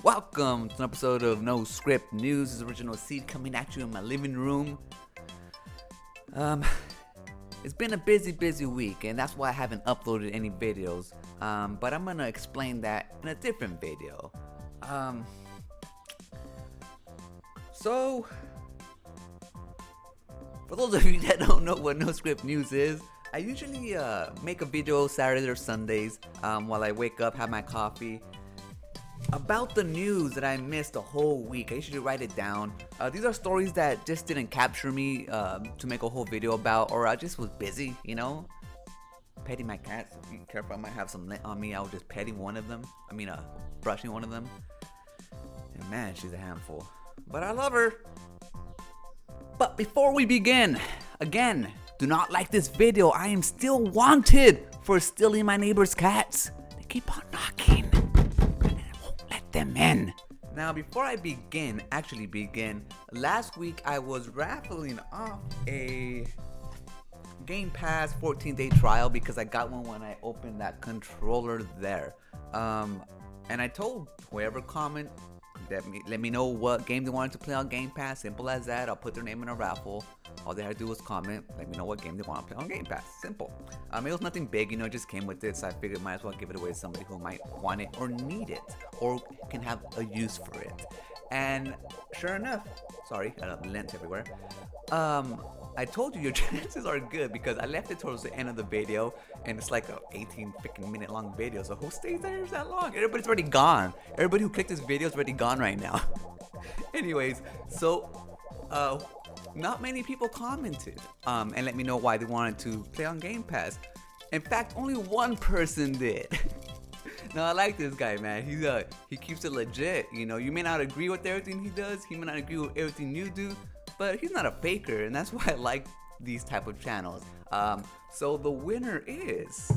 Welcome to an episode of No Script News. Is original seed coming at you in my living room. Um, it's been a busy, busy week, and that's why I haven't uploaded any videos. Um, but I'm gonna explain that in a different video. Um, so, for those of you that don't know what No Script News is, I usually uh, make a video Saturdays or Sundays um, while I wake up, have my coffee, about the news that I missed a whole week. I usually write it down. Uh, these are stories that just didn't capture me um, to make a whole video about, or I just was busy, you know, petting my cats. Careful, I might have some lint on me. I was just petting one of them. I mean, uh, brushing one of them. And man, she's a handful. But I love her. But before we begin, again, do not like this video. I am still wanted for stealing my neighbor's cats. They keep on them in. Now, before I begin, actually begin, last week I was raffling off a Game Pass 14 day trial because I got one when I opened that controller there. Um, and I told whoever comment let me let me know what game they wanted to play on Game Pass. Simple as that. I'll put their name in a raffle. All they had to do was comment. Let me know what game they want to play on Game Pass. Simple. Um, it was nothing big, you know. It just came with it, so I figured might as well give it away to somebody who might want it or need it or can have a use for it. And sure enough, sorry, I lint everywhere. Um, I told you your chances are good because I left it towards the end of the video and it's like a 18 freaking minute long video. So who stays there that long? Everybody's already gone. Everybody who clicked this video is already gone right now. Anyways, so uh, not many people commented um, and let me know why they wanted to play on Game Pass. In fact, only one person did. now I like this guy, man. He's uh he keeps it legit. You know, you may not agree with everything he does. He may not agree with everything you do, but he's not a faker, and that's why I like these type of channels. Um, so the winner is.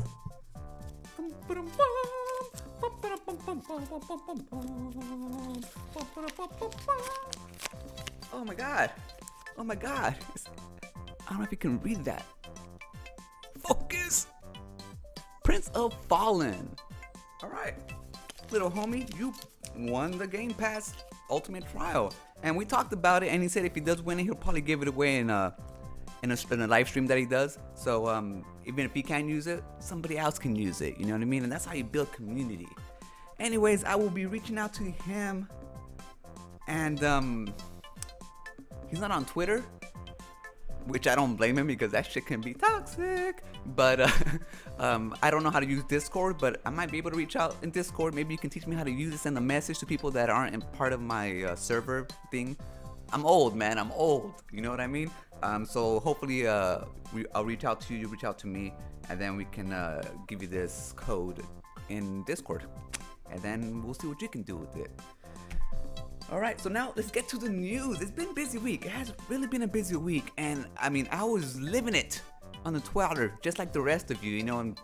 Oh my god! Oh my god! I don't know if you can read that. Focus! Prince of Fallen. All right, little homie, you won the Game Pass Ultimate Trial and we talked about it. And he said if he does win it, he'll probably give it away in a in a, in a live stream that he does. So um, even if he can't use it, somebody else can use it. You know what I mean? And that's how you build community. Anyways, I will be reaching out to him, and um, he's not on Twitter, which I don't blame him because that shit can be toxic. But uh, um, I don't know how to use Discord, but I might be able to reach out in Discord. Maybe you can teach me how to use it, send a message to people that aren't in part of my uh, server thing. I'm old, man. I'm old. You know what I mean? Um, so hopefully, uh, I'll reach out to you. You reach out to me, and then we can uh, give you this code in Discord, and then we'll see what you can do with it. All right, so now let's get to the news. It's been a busy week. It has really been a busy week, and I mean, I was living it on the Twitter, just like the rest of you. You know, and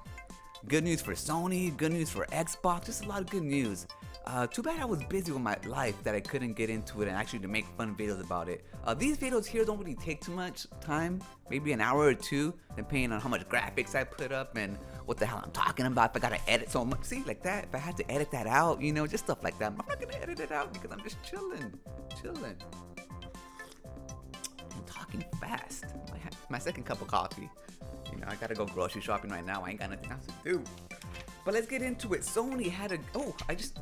good news for Sony, good news for Xbox, just a lot of good news. Uh, too bad I was busy with my life that I couldn't get into it and actually to make fun videos about it. Uh, these videos here don't really take too much time, maybe an hour or two, depending on how much graphics I put up and what the hell I'm talking about. If I gotta edit so much, see, like that. If I had to edit that out, you know, just stuff like that. I'm not gonna edit it out because I'm just chilling, chilling. I'm talking fast. My second cup of coffee. You know, I gotta go grocery shopping right now. I ain't got nothing else to do. But let's get into it. Sony had a. Oh, I just.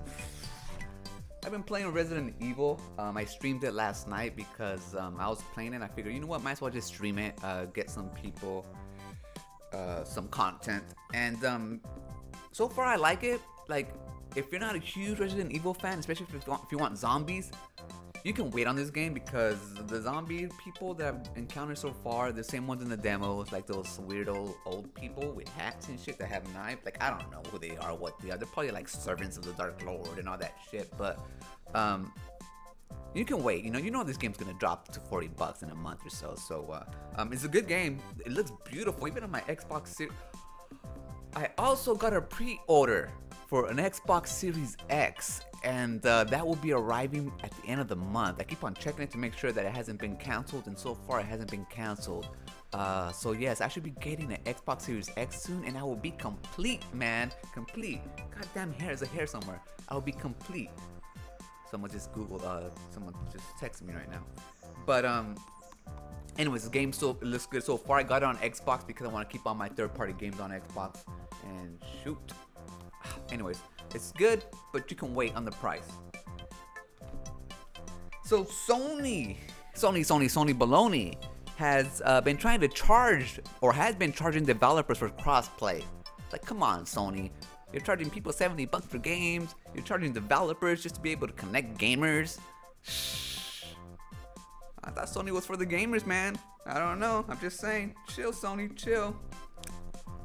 I've been playing Resident Evil. Um, I streamed it last night because um, I was playing it. I figured, you know what, might as well just stream it, uh, get some people uh, some content. And um, so far, I like it. Like, if you're not a huge Resident Evil fan, especially if you want, if you want zombies, you can wait on this game because the zombie people that I've encountered so far, the same ones in the demos, like those weird old, old people with hats and shit that have knives. Like I don't know who they are, what they are. They're probably like servants of the Dark Lord and all that shit. But um, you can wait. You know, you know this game's gonna drop to 40 bucks in a month or so. So uh, um, it's a good game. It looks beautiful, even on my Xbox Series. I also got a pre-order for an Xbox Series X, and uh, that will be arriving at the end of the month. I keep on checking it to make sure that it hasn't been canceled, and so far it hasn't been canceled. Uh, so yes, I should be getting an Xbox Series X soon, and I will be complete, man, complete. Goddamn hair, is a hair somewhere. I will be complete. Someone just Googled, Uh, someone just texted me right now. But um, anyways, the game still looks good so far. I got it on Xbox because I want to keep all my third-party games on Xbox. And shoot. Anyways, it's good, but you can wait on the price. So Sony, Sony, Sony, Sony Baloney has uh, been trying to charge or has been charging developers for crossplay. Like, come on, Sony. You're charging people 70 bucks for games. You're charging developers just to be able to connect gamers. Shh. I thought Sony was for the gamers, man. I don't know. I'm just saying. Chill, Sony, chill.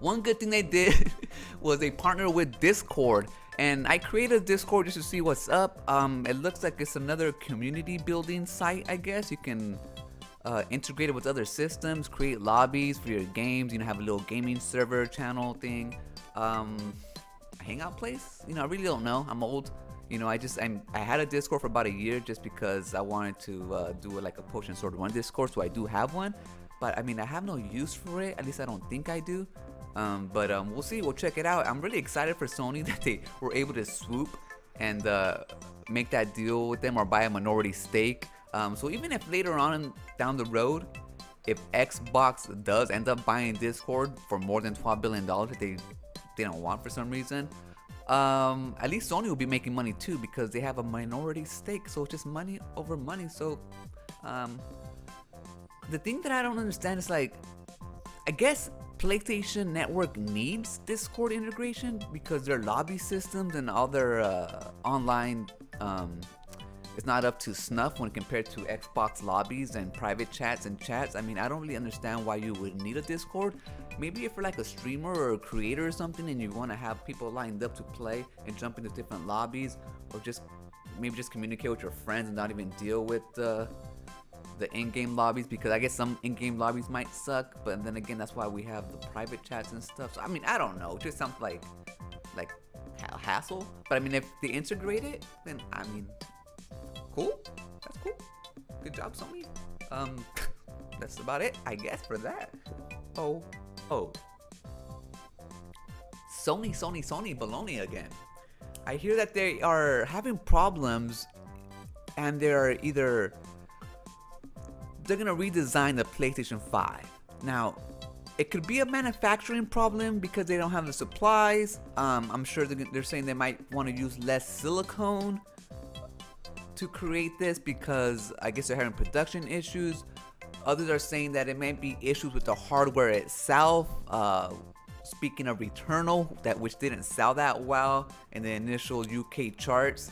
One good thing they did was they partnered with Discord. And I created Discord just to see what's up. Um, it looks like it's another community building site, I guess. You can uh, integrate it with other systems, create lobbies for your games, you know, have a little gaming server channel thing. Um, hangout place? You know, I really don't know. I'm old. You know, I just I'm, I had a Discord for about a year just because I wanted to uh, do like a Potion Sword One Discord, so I do have one. But I mean, I have no use for it. At least I don't think I do. Um, but um, we'll see. We'll check it out. I'm really excited for Sony that they were able to swoop and uh, make that deal with them or buy a minority stake. Um, so even if later on down the road, if Xbox does end up buying Discord for more than 12 billion dollars that they they don't want for some reason, um, at least Sony will be making money too because they have a minority stake. So it's just money over money. So um, the thing that I don't understand is like, I guess PlayStation Network needs Discord integration because their lobby systems and all their uh, online um, is not up to snuff when compared to Xbox lobbies and private chats and chats. I mean, I don't really understand why you would need a Discord. Maybe if you're like a streamer or a creator or something and you want to have people lined up to play and jump into different lobbies, or just maybe just communicate with your friends and not even deal with uh, the in-game lobbies because I guess some in-game lobbies might suck, but then again, that's why we have the private chats and stuff. So I mean, I don't know. Just sounds like like hassle. But I mean, if they integrate it, then I mean, cool. That's cool. Good job, Sony. Um, that's about it, I guess, for that. Oh, oh. Sony, Sony, Sony, baloney again. I hear that they are having problems, and they're either they're gonna redesign the PlayStation 5. Now, it could be a manufacturing problem because they don't have the supplies. Um, I'm sure they're, they're saying they might want to use less silicone to create this because I guess they're having production issues. Others are saying that it might be issues with the hardware itself. Uh, speaking of Returnal, that which didn't sell that well in the initial UK charts.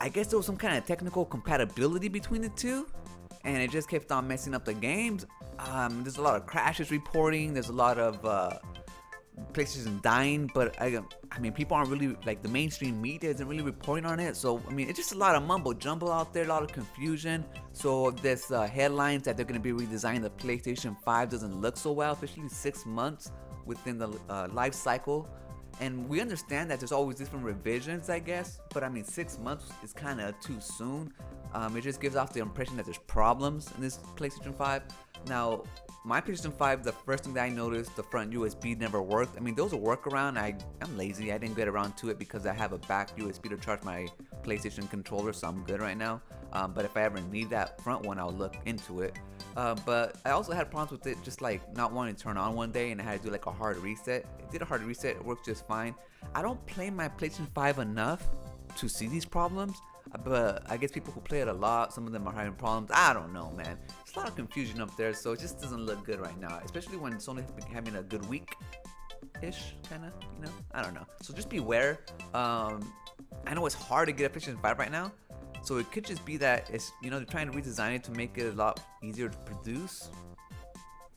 I guess there was some kind of technical compatibility between the two, and it just kept on messing up the games. Um, there's a lot of crashes reporting. There's a lot of uh, PlayStation dying, but I, I mean, people aren't really like the mainstream media isn't really reporting on it. So I mean, it's just a lot of mumbo jumbo out there, a lot of confusion. So this uh, headlines that they're going to be redesigning the PlayStation 5 doesn't look so well, especially six months within the uh, life cycle. And we understand that there's always different revisions, I guess. But I mean, six months is kind of too soon. Um, it just gives off the impression that there's problems in this PlayStation 5. Now, my PlayStation 5, the first thing that I noticed, the front USB never worked. I mean, there was a workaround. I, I'm lazy. I didn't get around to it because I have a back USB to charge my PlayStation controller, so I'm good right now. Um, but if I ever need that front one, I'll look into it. Uh, but I also had problems with it just like not wanting to turn on one day and I had to do like a hard reset. It did a hard reset, it worked just fine. I don't play my PlayStation 5 enough to see these problems. But I guess people who play it a lot, some of them are having problems. I don't know, man. There's a lot of confusion up there, so it just doesn't look good right now. Especially when Sony's been having a good week ish, kind of, you know? I don't know. So just beware. Um, I know it's hard to get a PlayStation 5 right now. So it could just be that it's, you know, they're trying to redesign it to make it a lot easier to produce.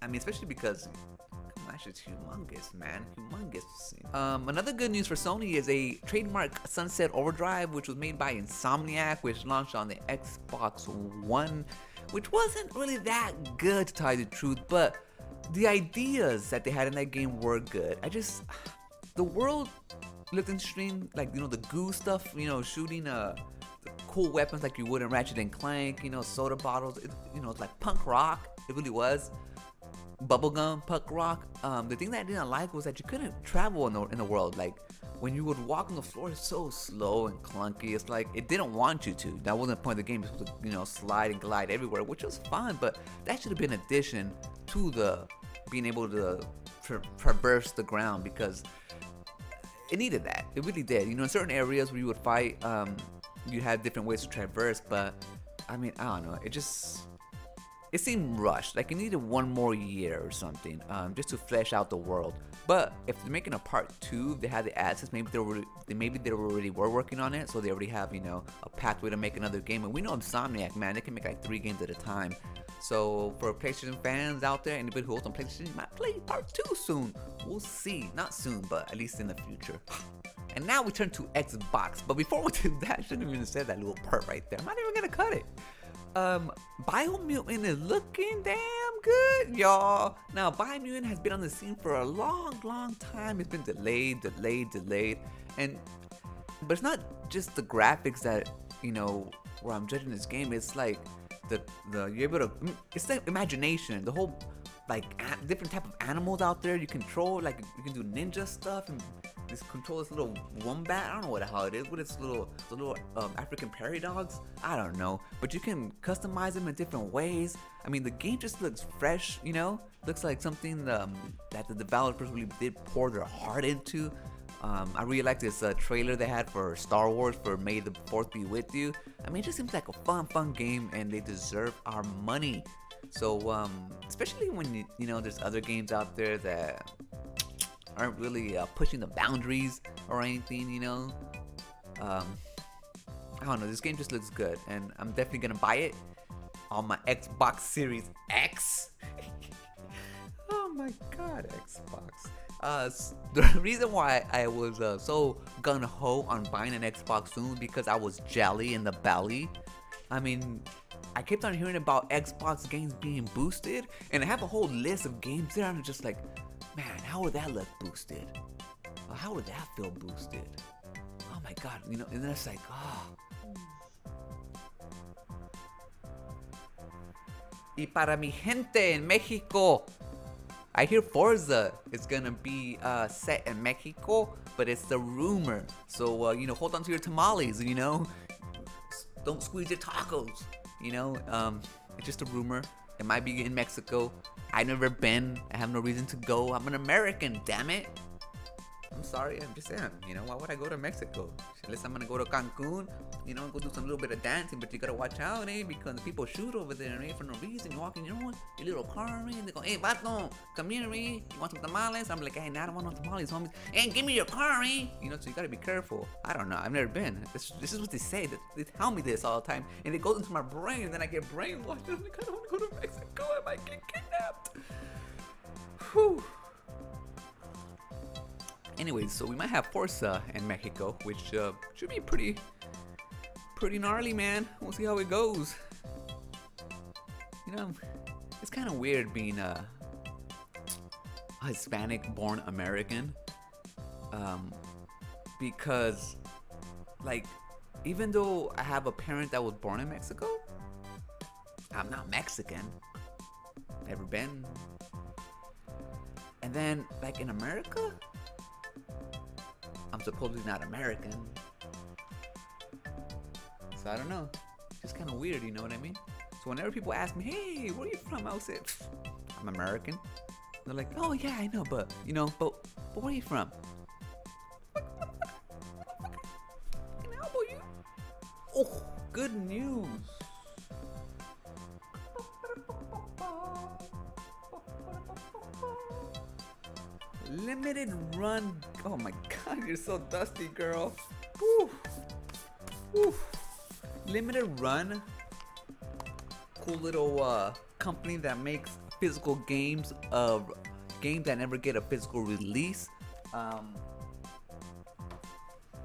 I mean, especially because Flash is humongous, man. Humongous. Um, another good news for Sony is a trademark Sunset Overdrive, which was made by Insomniac, which launched on the Xbox One, which wasn't really that good to tell you the truth, but the ideas that they had in that game were good. I just, the world looked interesting, like, you know, the goo stuff, you know, shooting uh, cool weapons like you would in Ratchet and Clank, you know, soda bottles, it, you know, it's like punk rock. It really was bubblegum punk rock. Um, the thing that I didn't like was that you couldn't travel in the, in the world. Like when you would walk on the floor, it's so slow and clunky. It's like it didn't want you to. That wasn't the point of the game. Was to, you know, slide and glide everywhere, which was fun. But that should have been an addition to the being able to tra- traverse the ground because it needed that. It really did. You know, in certain areas where you would fight, um, you had different ways to traverse. But I mean, I don't know. It just it seemed rushed. Like it needed one more year or something, um, just to flesh out the world. But if they're making a part two, they had the assets. Maybe they were, maybe they already were working on it, so they already have you know a pathway to make another game. And we know Insomniac, man, they can make like three games at a time. So for PlayStation fans out there, anybody who owns on PlayStation might play part two soon. We'll see. Not soon, but at least in the future. And now we turn to Xbox. But before we do that, I shouldn't even said that little part right there. I'm not even gonna cut it um, Biomutant is looking damn good, y'all. Now, Biomutant has been on the scene for a long, long time. It's been delayed, delayed, delayed, and but it's not just the graphics that you know where I'm judging this game. It's like the the you're able to. Mm, it's the imagination. The whole like a- different type of animals out there you control. Like you can do ninja stuff and this control this little wombat. I don't know what the hell it is. What its little the little um, African prairie dogs? I don't know. But you can customize them in different ways. I mean, the game just looks fresh. You know, looks like something um, that the developers really did pour their heart into. Um, I really like this uh, trailer they had for Star Wars for May the Fourth be with you. I mean, it just seems like a fun, fun game, and they deserve our money. So, um, especially when you, you know there's other games out there that aren't really uh, pushing the boundaries or anything, you know. Um, I don't know. This game just looks good, and I'm definitely gonna buy it on my Xbox Series X. oh my God, Xbox. Uh, the reason why I was uh, so gun ho on buying an Xbox soon because I was jelly in the belly. I mean, I kept on hearing about Xbox games being boosted, and I have a whole list of games there. I'm just like, man, how would that look boosted? How would that feel boosted? Oh my god, you know, and then it's like, oh. Y para mi gente en Mexico, I hear Forza is gonna be uh, set in Mexico, but it's the rumor. So uh, you know, hold on to your tamales. You know, don't squeeze your tacos. You know, um, it's just a rumor. It might be in Mexico. I've never been. I have no reason to go. I'm an American. Damn it. I'm sorry, I'm just saying, you know, why would I go to Mexico? Unless I'm gonna go to Cancun, you know, go do some little bit of dancing, but you gotta watch out, eh? Because people shoot over there, eh? For no reason. You walk in your own, your little car, eh? And they go, hey, vato, come here, eh? You want some tamales? I'm like, hey, I don't want no tamales, homies. Hey, give me your car, eh? You know, so you gotta be careful. I don't know, I've never been. This, this is what they say. They, they tell me this all the time, and it goes into my brain, and then I get brainwashed. I'm like, I don't wanna go to Mexico, I might get kidnapped. Whew. Anyways, so we might have Forza in Mexico, which uh, should be pretty, pretty gnarly, man. We'll see how it goes. You know, it's kind of weird being a, Hispanic-born American, um, because, like, even though I have a parent that was born in Mexico, I'm not Mexican. Never been. And then, like in America, I'm supposedly not American. So I don't know. Just kind of weird, you know what I mean? So whenever people ask me, hey, where are you from? I'll say, I'm American. They're like, oh yeah, I know, but, you know, but, but where are you from? Fucking elbow you. Oh, good news. Limited run. Oh my god, you're so dusty, girl. Woo. Woo. Limited run. Cool little uh, company that makes physical games of games that never get a physical release. Um,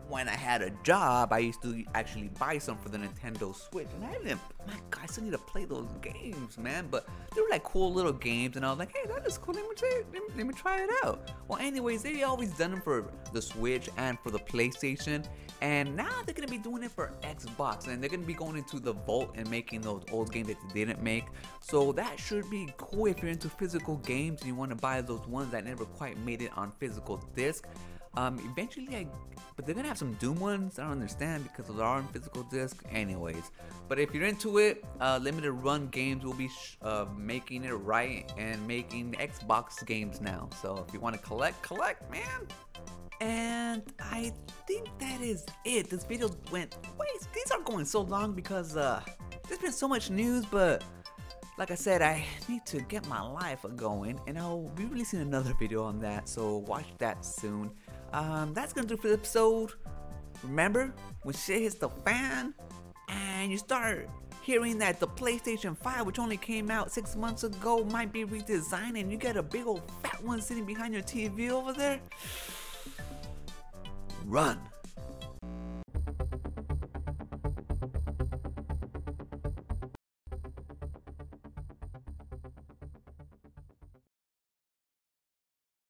when I had a job, I used to actually buy some for the Nintendo Switch, and I didn't. My God, I still need to play those games, man. But they were like cool little games, and I was like, hey, that is cool. Let me try, let me, let me try it out. Well, anyways, they always done them for the Switch and for the PlayStation, and now they're gonna be doing it for Xbox, and they're gonna be going into the vault and making those old games that they didn't make. So that should be cool if you're into physical games and you want to buy those ones that never quite made it on physical disc. Um, eventually, I, but they're gonna have some Doom ones. I don't understand because those are on physical disc, anyways. But if you're into it, uh, Limited Run Games will be sh- uh, making it right and making Xbox games now. So if you want to collect, collect, man. And I think that is it. This video went. Wait, these are going so long because uh, there's been so much news, but like I said, I need to get my life going, and I'll be releasing another video on that, so watch that soon. Um, that's gonna do for the episode. Remember, when shit hits the fan, and you start hearing that the PlayStation 5, which only came out six months ago, might be redesigned, and you got a big old fat one sitting behind your TV over there, run.